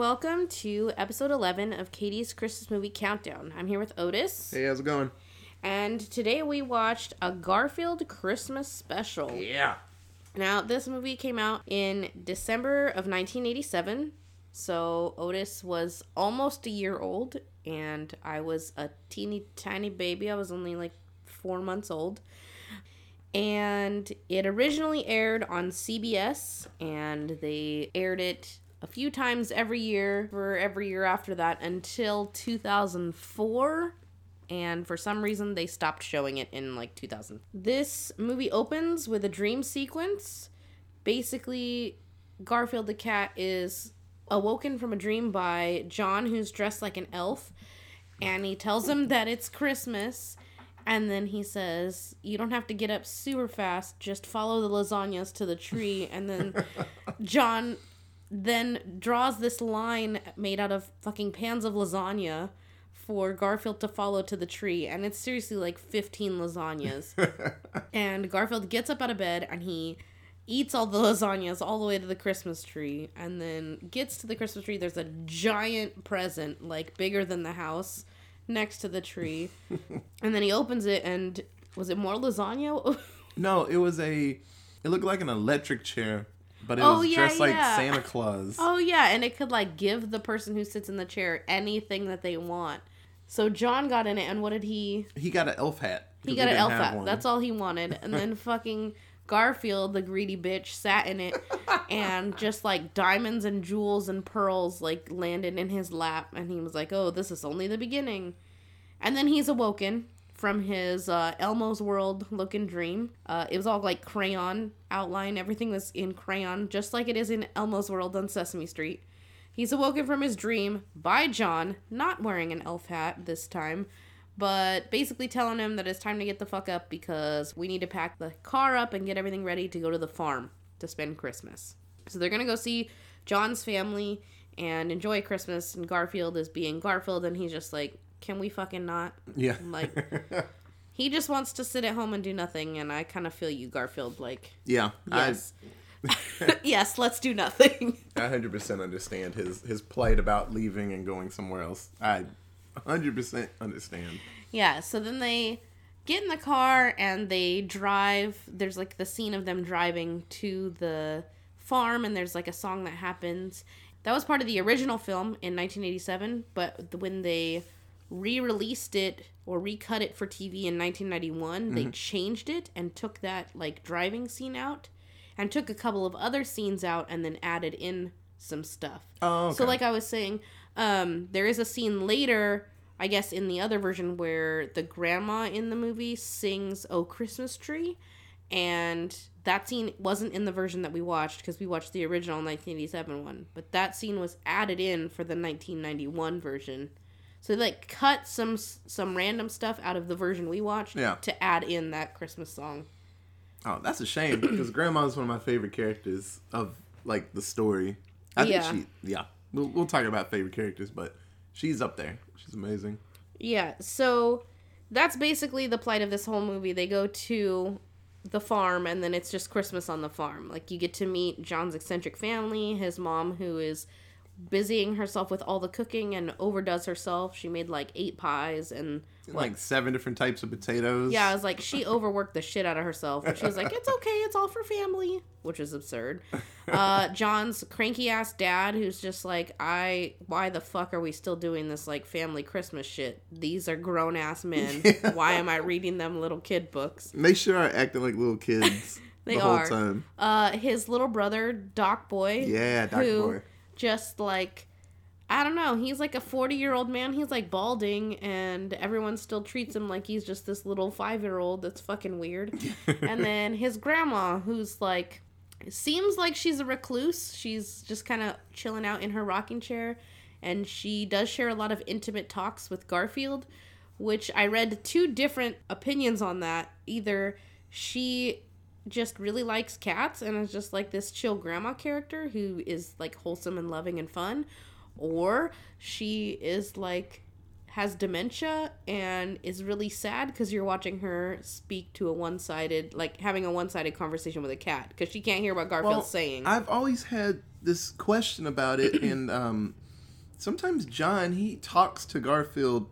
welcome to episode 11 of Katie's Christmas Movie Countdown. I'm here with Otis, Hey, how's it going? and today we watched a Garfield Christmas special. Yeah. Now, this movie came out in December of 1987, so Otis was almost a year old, and I was a teeny tiny baby. I was only like four months old. And it originally aired on CBS, and they aired it a few times every year for every year after that until 2004 and for some reason they stopped showing it in like 2000. This movie opens with a dream sequence. Basically, Garfield the cat is awoken from a dream by John, who's dressed like an elf, and he tells him that it's Christmas. And then he says, You don't have to get up super fast, just follow the lasagnas to the tree. And then John then draws this line made out of fucking pans of lasagna for Garfield to follow to the tree, and it's seriously like 15 lasagnas. and Garfield gets up out of bed and he eats all the lasagnas all the way to the Christmas tree, and then gets to the Christmas tree. There's a giant present, like bigger than the house, next to the tree. and then he opens it, and was it more lasagna? No, it was a. It looked like an electric chair, but it Oh, was yeah, dressed like yeah. Santa Claus. Oh yeah, and it could like give the person who sits in the chair anything that they want. So John got in it, and what did he? He got an elf hat. He got an elf hat. one. That's all he wanted. And then fucking Garfield, the greedy bitch, sat in it, and just like diamonds and jewels and pearls like landed in his lap, and he was like, "Oh, this is only the beginning." And then he's awoken from his uh, Elmo's World looking dream. Uh, it was all like crayon outline. Everything was in crayon, just like it is in Elmo's World on Sesame Street. He's awoken from his dream by John, not wearing an elf hat this time, but basically telling him that it's time to get the fuck up because we need to pack the car up and get everything ready to go to the farm to spend Christmas. So they're gonna go see John's family and enjoy Christmas, and Garfield is being Garfield, and he's just like, can we fucking not? yeah. Like, he just wants to sit at home and do nothing, and I kind of feel you, Garfield. Like, yeah. yes. yes, let's do nothing. I, I 100% understand his his plight about leaving and going somewhere else. I 100% understand. Yeah, so then they get in the car and they drive. There's like the scene of them driving to the farm, and there's like a song that happens. That was part of the original film in 1987, but when they re released it or recut it for TV in 1991, they changed it and took that like driving scene out and took a couple of other scenes out and then added in some stuff. Oh, okay. So like I was saying, um, there is a scene later, I guess in the other version where the grandma in the movie sings "Oh Christmas Tree," and that scene wasn't in the version that we watched because we watched the original 1987 one, but that scene was added in for the 1991 version. So they like cut some some random stuff out of the version we watched Yeah. to add in that Christmas song. Oh, that's a shame because Grandma's one of my favorite characters of like the story. I think Yeah. she. Yeah. We'll, we'll talk about favorite characters, but she's up there. She's amazing. Yeah, so that's basically the plight of this whole movie. They go to the farm and then it's just Christmas on the farm. Like you get to meet John's eccentric family, his mom who is busying herself with all the cooking and overdoes herself. She made like eight pies and Like seven different types of potatoes. yeah, I was like she overworked the shit out of herself. And she was like, "It's okay, it's all for family," which is absurd. Uh, John's cranky ass dad, who's just like, "I, why the fuck are we still doing this like family Christmas shit? These are grown ass men. Yeah. Why am I reading them little kid books?" They sure are acting like little kids They the whole are. time. Uh, his little brother Doc Boy, Yeah, Doc who Boy. Just like. I don't know. He's like a 40 year old man. He's like balding, and everyone still treats him like he's just this little five year old that's fucking weird. and then his grandma, who's like, seems like she's a recluse. She's just kind of chilling out in her rocking chair. And she does share a lot of intimate talks with Garfield, which I read two different opinions on that. Either she just really likes cats and is just like this chill grandma character who is like wholesome and loving and fun, or she is like has dementia and is really sad because you're watching her speak to a one-sided like having a one-sided conversation with a cat because she can't hear what garfield's saying. I've always had this question about it, and um, sometimes John he talks to Garfield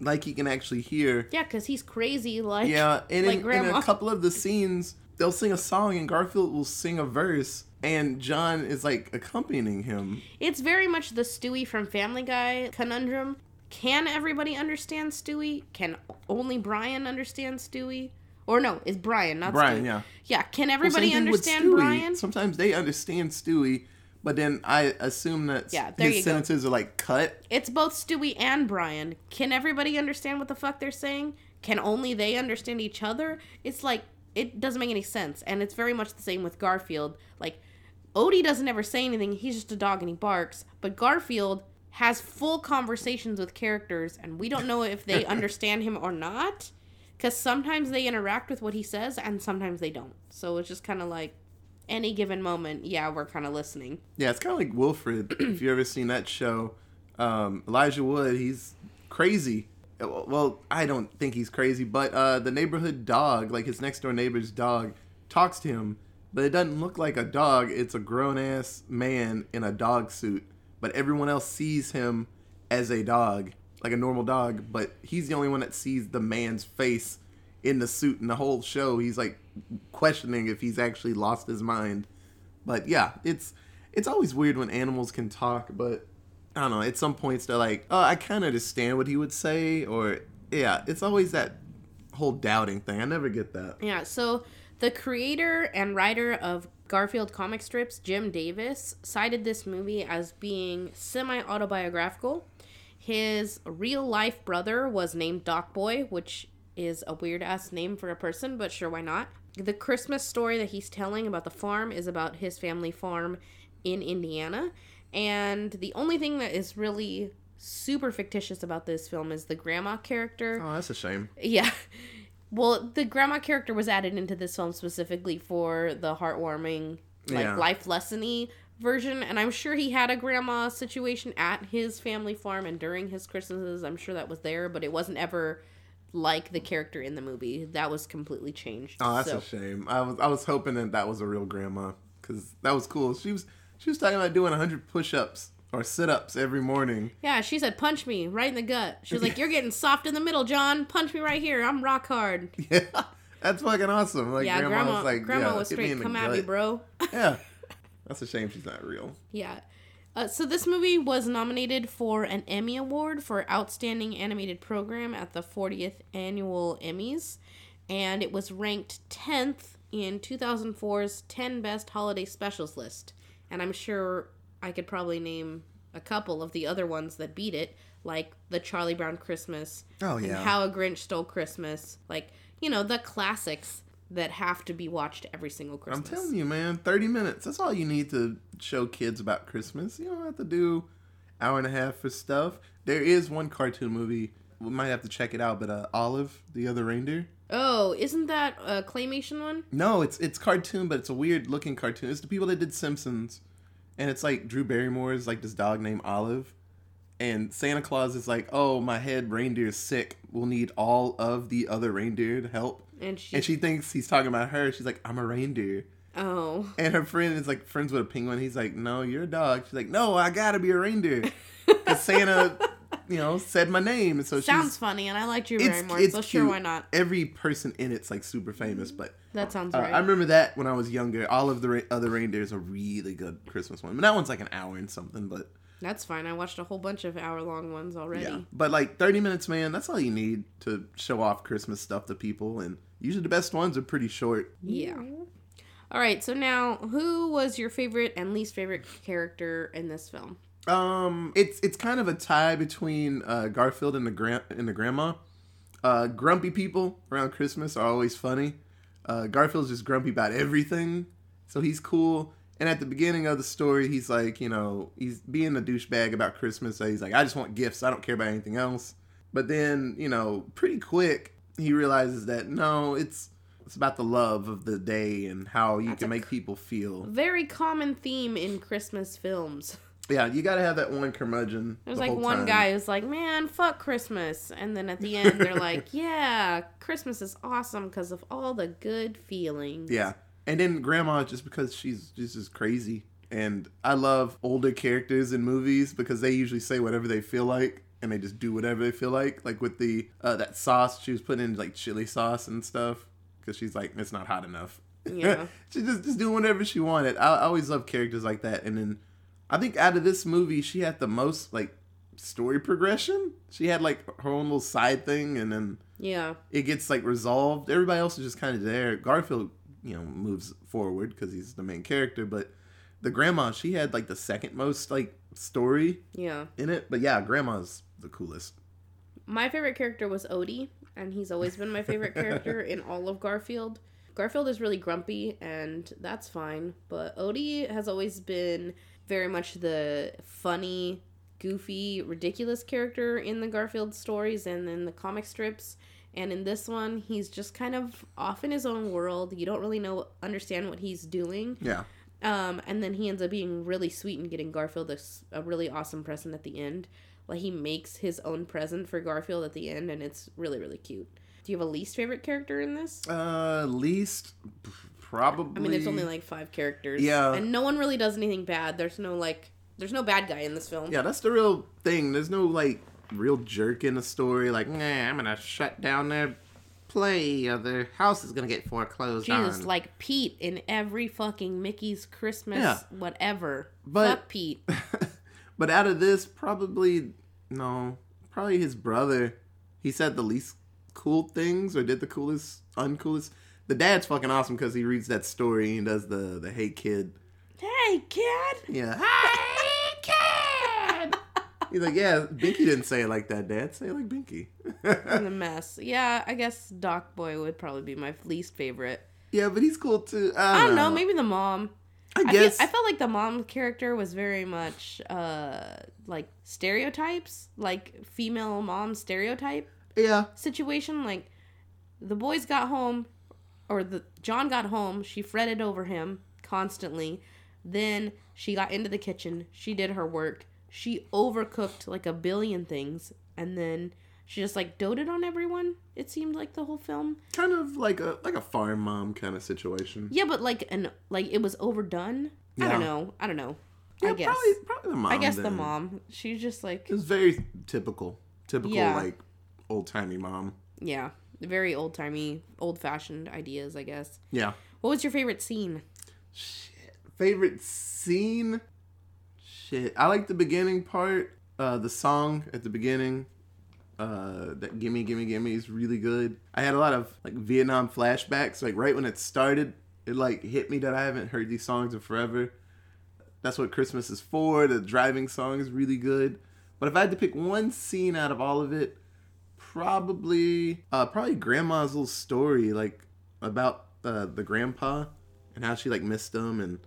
like he can actually hear. Yeah, because he's crazy like Yeah, and like in, in a couple of the scenes, they'll sing a song and Garfield will sing a verse, and John is like accompanying him. It's very much the Stewie from Family Guy conundrum. Can everybody understand Stewie? Can only Brian understand Stewie? Or no, it's Brian, not Brian, Stewie. yeah. Yeah, can everybody with understand. Brian? Sometimes they understand Stewie, but then I assume that Yeah, his go. sentences are like cut. It's both Stewie and Brian. Can everybody understand what the fuck they're saying? Can only they understand each other? It's like it doesn't make any sense, and it's very much the same with Garfield. Like Odie doesn't ever say anything; he's just a dog and he barks. But Garfield has full conversations with characters, and we don't know if they understand him or not. Because sometimes they interact with what he says, and sometimes they don't. So it's just kind of like any given moment, yeah, we're kind of listening. Yeah, it's kind of like Wilfred. if you've ever seen that show, um, Elijah Wood, he's crazy. Well, I don't think he's crazy, but uh, the neighborhood dog, like his next door neighbor's dog, talks to him, but it doesn't look like a dog. It's a grown ass man in a dog suit, but everyone else sees him as a dog, like a normal dog, but he's the only one that sees the man's face in the suit in the whole show. He's like questioning if he's actually lost his mind. But yeah, it's it's always weird when animals can talk, but I don't know. At some points, they're like, "Oh, I kind of understand what he would say," or yeah, it's always that whole doubting thing. I never get that. Yeah, so the creator and writer of Garfield comic strips, Jim Davis, cited this movie as being semi autobiographical. His real life brother was named Doc Boy, which is a weird ass name for a person, but sure, why not? The Christmas story that he's telling about the farm is about his family farm in Indiana. And the only thing that is really super fictitious about this film is the grandma character. Oh, that's a shame. Yeah. Well, the grandma character was added into this film specifically for the heartwarming, like Yeah. life lessony version, and I'm sure he had a grandma situation at his family farm and during his Christmases. I'm sure that was there, but it wasn't ever like the character in the movie. That was completely changed. Oh, that's So- a shame. I was I was hoping that that was a real grandma because that was cool. She was she was talking about doing 100 push-ups or sit-ups every morning. Yeah, she said, "Punch me right in the gut." She was like, "You're getting soft in the middle, John. Punch me right here. I'm rock hard." Yeah, that's fucking awesome. Like yeah, grandma, was like, grandma yeah, was straight. Come at me, bro. Yeah, that's a shame she's not real. Yeah. Uh, so this movie was nominated for an Emmy Award for Outstanding Animated Program at the 40th Annual Emmys, and it was ranked 10th in 2004's 10 Best Holiday Specials list. And I'm sure I could probably name a couple of the other ones that beat it, like The Charlie Brown Christmas, Oh and yeah. How a Grinch Stole Christmas, like, you know, the classics that have to be watched every single Christmas. I'm telling you, man, 30 minutes. That's all you need to show kids about Christmas. You don't have to do hour and a half for stuff. There is one cartoon movie. We might have to check it out, but uh, Olive, the other reindeer. Oh, isn't that a claymation one? No, it's it's cartoon, but it's a weird looking cartoon. It's the people that did Simpsons, and it's like Drew Barrymore is like this dog named Olive, and Santa Claus is like, "Oh, my head reindeer is sick. We'll need all of the other reindeer to help." And she, And she thinks he's talking about her. She's like, "I'm a reindeer." oh, And her friend is like friends with a penguin. He's like, "No, you're a dog." She's like, "No, I gotta be a reindeer." Cause Santa, you know, said my name, and so sounds funny, and I liked It's, Barrymore, it's so sure, why not? Every person in it's like super famous, but That sounds uh, right. I remember that when I was younger. All of the ra- other reindeers are really good Christmas one, but that one's like an hour and something. But That's fine. I watched a whole bunch of hour-long ones already. yeah, but like thirty minutes, man, that's all you need to show off Christmas stuff to people. And usually the best ones are pretty short. Yeah. All right. So now, who was your favorite and least favorite character in this film? Um, it's it's kind of a tie between uh, Garfield and the grand and the grandma. Uh, grumpy people around Christmas are always funny. Uh, Garfield's just grumpy about everything, so he's cool. And at the beginning of the story, he's like, you know, he's being a douchebag about Christmas. So he's like, I just want gifts. I don't care about anything else. But then, you know, pretty quick, he realizes that no, it's it's about the love of the day and how you That's can make people feel. Very common theme in Christmas films. Yeah, you got to have that one curmudgeon. There's the like one time. guy who's like, "Man, fuck Christmas," and then at the end they're like, "Yeah, Christmas is awesome because of all the good feelings." Yeah. And then grandma, just because she's just just crazy. And I love older characters in movies because they usually say whatever they feel like and they just do whatever they feel like. Like with the uh, that sauce, she was putting in like chili sauce and stuff because she's like, it's not hot enough. Yeah. she just just doing whatever she wanted. I, I always love characters like that. And then I think out of this movie, she had the most like story progression. She had like her own little side thing, and then Yeah. it gets like resolved. Everybody else is just kind of there. Garfield, you know, moves forward because he's the main character, but the grandma, she had like the second most like story Yeah. in it. But yeah, grandma's the coolest. My favorite character was Odie, and he's always been my favorite character in all of Garfield. Garfield is really grumpy, and that's fine, but Odie has always been very much the funny, goofy, ridiculous character in the Garfield stories and in the comic strips. And in this one, he's just kind of off in his own world. You don't really know understand what he's doing. Yeah. Um, and then he ends up being really sweet and getting Garfield a really awesome present at the end. Like he makes his own present for Garfield at the end, and it's really really cute. Do you have a least favorite character in this? Uh, least probably. I mean, there's only like five characters. Yeah. and no one really does anything bad. There's no like, there's no bad guy in this film. Yeah, that's the real thing. There's no like real jerk in the story. Like, nah, I'm gonna shut down their play, or their house is gonna get foreclosed Jesus, on. like Pete in every fucking Mickey's Christmas Yeah. whatever. But- Fuck Pete. but out of this, probably no, probably his brother. He said the least cool things, or did the coolest, uncoolest. The dad's fucking awesome because he reads that story and does the the hey kid. hey kid. Yeah. Hey kid. He's like, yeah, Binky didn't say it like that, Dad. Say it like Binky. And the mess. Yeah, I guess Doc Boy would probably be my least favorite. yeah, but he's cool too. I I don't, don't know, maybe the mom. I I, guess. feel, I felt like the mom character was very much uh like stereotypes, like female mom stereotype yeah. situation. Like the boys got home, or the John got home. She fretted over him constantly. Then she got into the kitchen. She did her work. She overcooked like a billion things, and then she just like doted on everyone. It seemed like the whole film. kind of like a like a farm mom kind of situation. Yeah, but like an like it was overdone. I don't know. I don't know. Yeah, I guess. probably probably the mom. I guess the mom. She's just like It was very typical, typical Yeah. like old timey mom. yeah, very old timey, old fashioned ideas. I guess. Yeah. What was your favorite scene? Shit. Favorite scene? Shit. I like the beginning part. Uh, the song at the beginning. Uh, that gimme gimme gimme is really good. I had a lot of like Vietnam flashbacks. Like right when it started, it like hit me that I haven't heard these songs in forever. That's what Christmas is for. The driving song is really good. But if I had to pick one scene out of all of it, probably uh probably grandma's little story like about uh, the grandpa and how she like missed him and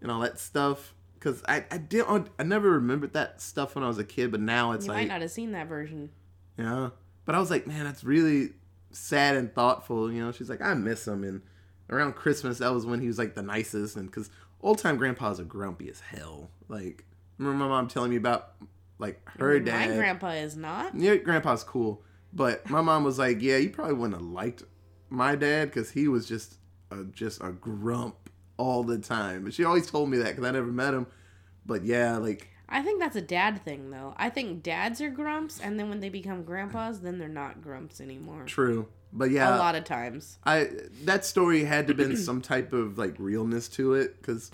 and all that stuff. Because I, I didn't I never remembered that stuff when I was a kid but now it's like. You like might not have seen that version. yeah. But I was like man that's really sad and thoughtful you know? She's like I miss him. And around Christmas that was when he was like the nicest. And because old time grandpas are grumpy as hell. Like remember my mom telling me about like her dad My grandpa is not. yeah, grandpa's cool. But my mom was like, yeah, you probably wouldn't have liked my dad because he was just a, just a grump all the time. And she always told me that because I never met him. But yeah, like, I think that's a dad thing, though. I think dads are grumps, and then when they become grandpas, then they're not grumps anymore. true. But yeah, A lot of times. I that story had to been some type of like realness to it because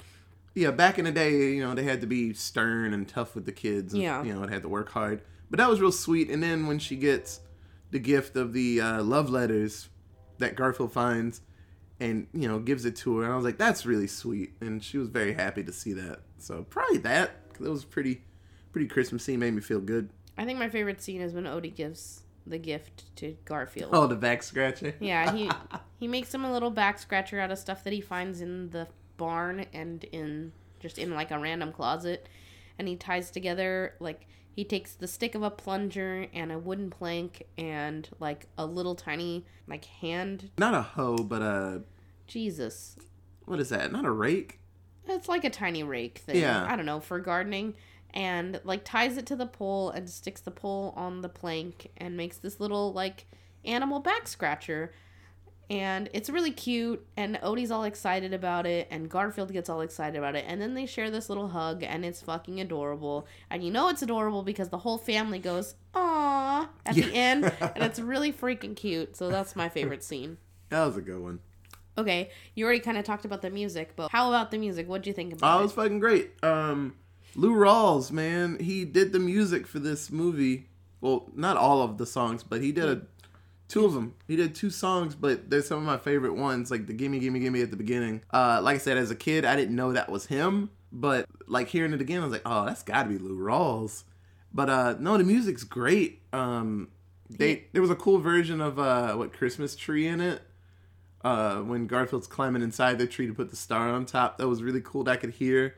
yeah, back in the day, you know, they had to be stern and tough with the kids. And, Yeah. you know, it had to work hard. But that was real sweet. And then when she gets the gift of the uh, love letters that Garfield finds and you know gives it to her, and I was like, that's really sweet. And she was very happy to see that. So probably that because it was pretty, pretty Christmassy. Made me feel good. I think my favorite scene is when Odie gives the gift to Garfield. Oh, the back scratcher. Yeah, he he makes him a little back scratcher out of stuff that he finds in the barn and in just in like a random closet, and he ties together like he takes the stick of a plunger and a wooden plank and like a little tiny like hand. Not a hoe, but a Jesus, what is that? Not a rake. it's like a tiny rake thing. Yeah. I don't know for gardening. And like ties it to the pole and sticks the pole on the plank and makes this little like animal back scratcher. And it's really cute and odie's all excited about it and garfield gets all excited about it and then they share this little hug and it's fucking adorable and you know it's adorable because the whole family goes "Aww" at the end and it's really freaking cute so that's my favorite scene That was a good one. okay you already kind of talked about the music but how about the music what'd you think about Oh, it it was fucking great. Um, Lou Rawls, man, he did the music for this movie. Well, not all of the songs, but he did a, two of them. He did two songs, but they're some of my favorite ones, like the "Gimme Gimme Gimme" at the beginning. Uh, like I said, as a kid, I didn't know that was him, but like hearing it again, I was like, oh, that's got to be Lou Rawls. But uh, no, the music's great. Um, they there was a cool version of uh, what Christmas tree in it. Uh, when Garfield's climbing inside the tree to put the star on top, that was really cool. That I could hear.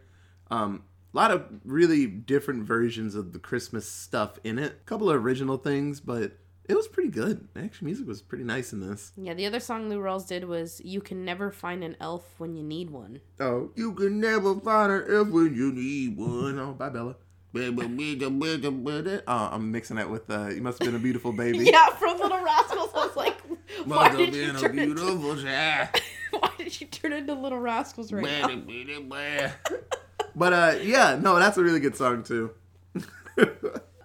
Um, a lot of really different versions of the Christmas stuff in it. A couple of original things, but it was pretty good. Actually, music was pretty nice in this. yeah the other song lou rawls did was you can never find an elf when you need one Oh, you can never find an elf when you need one. Oh, bye, Bella. Oh, I'm mixing that with uh, "You Must Have Been a Beautiful Baby." yeah from little rascals i was like why Must did you turn into. Why did you turn into Little Rascals right now? but uh, yeah, no, that's a really good song too.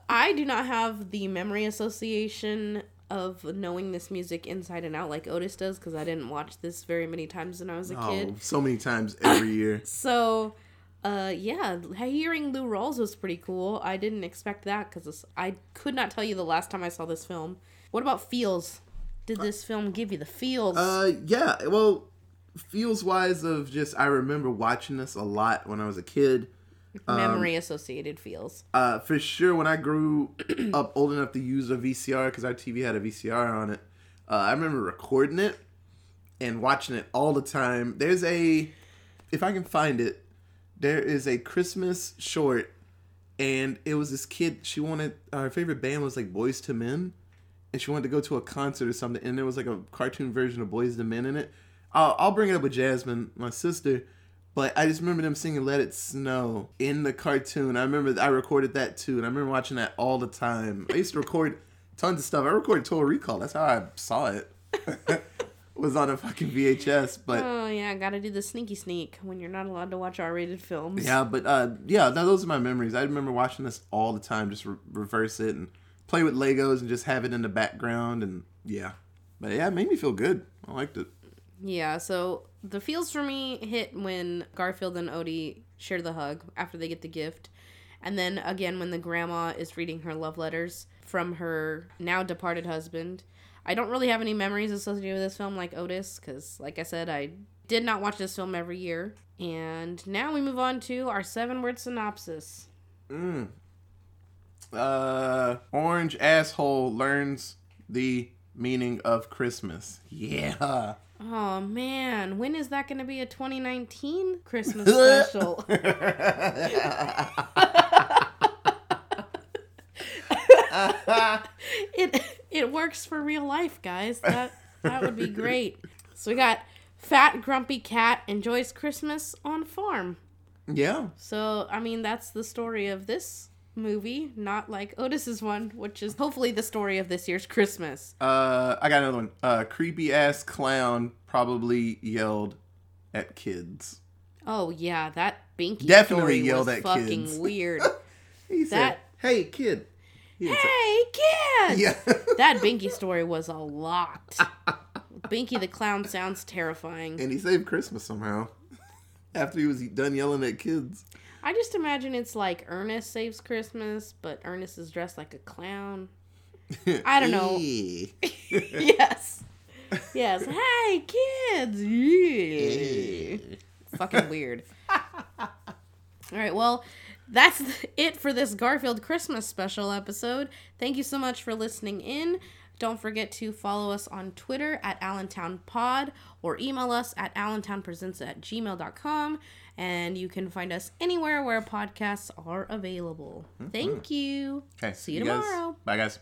I do not have the memory association of knowing this music inside and out like Otis does because I didn't watch this very many times when I was a Oh, kid. so many times every year. So, uh, yeah, hearing Lou Rawls was pretty cool. I didn't expect that because I could not tell you the last time I saw this film. What about feels? Did this film give you the feels? Uh, yeah. Well, feels wise of just I remember watching this a lot when I was a kid. Memory associated feels. Uh, for sure, when I grew up old enough to use a VCR because our TV had a VCR on it, uh, I remember recording it and watching it all the time. There's a, if I can find it, there is a Christmas short, and it was this kid. She wanted her favorite band was like Boyz II Men, and she wanted to go to a concert or something, and there was like a cartoon version of Boyz II Men in it. I'll, I'll bring it up with Jasmine, my sister. But I just remember them singing "Let It Snow" in the cartoon. I remember I recorded that too, and I remember watching that all the time. I used to record tons of stuff. I recorded Total Recall. That's how I saw it. was on a fucking VHS. But Oh yeah, gotta do the sneaky sneak when you're not allowed to watch R-rated films. yeah, but uh, yeah, th- those are my memories. I remember watching this all the time. Just re- reverse it and play with Legos and just have it in the background. And yeah, but yeah, it made me feel good. I liked it. Yeah, so the feels for me hit when Garfield and Odie share the hug after they get the gift. And then again when the grandma is reading her love letters from her now departed husband. I don't really have any memories associated with this film like Otis cuz like I said I did not watch this film every year. And now we move on to our seven-word synopsis. Mm. Uh, orange asshole learns the meaning of Christmas. Yeah. Oh man, when is that going to be a 2019 Christmas special? it it works for real life, guys. That that would be great. So we got fat grumpy cat enjoys Christmas on farm. yeah. So I mean that's the story of this movie, not like Otis's one, which is hopefully the story of this year's Christmas. Uh, I got another one. Uh, creepy ass clown probably yelled at kids. Oh yeah, that Binky Definitely story yelled was at fucking kids. weird. He said, "Hey, kid." He hey kids! Yeah. that Binky story was a lot. Binky the clown sounds terrifying. and he saved Christmas somehow. After he was done yelling at kids. I just imagine it's like Ernest saves Christmas, but Ernest is dressed like a clown. I don't know. Yes. Yes. Hey kids! Yeah. Fucking weird. All right, well, that's it for this Garfield Christmas special episode. Thank you so much for listening in. Don't forget to follow us on Twitter at AllentownPod or email us at allentownpresents at gmail.com. And you can find us anywhere where podcasts are available. Mm-hmm. Thank you. Okay. See you guys- tomorrow. Bye, guys.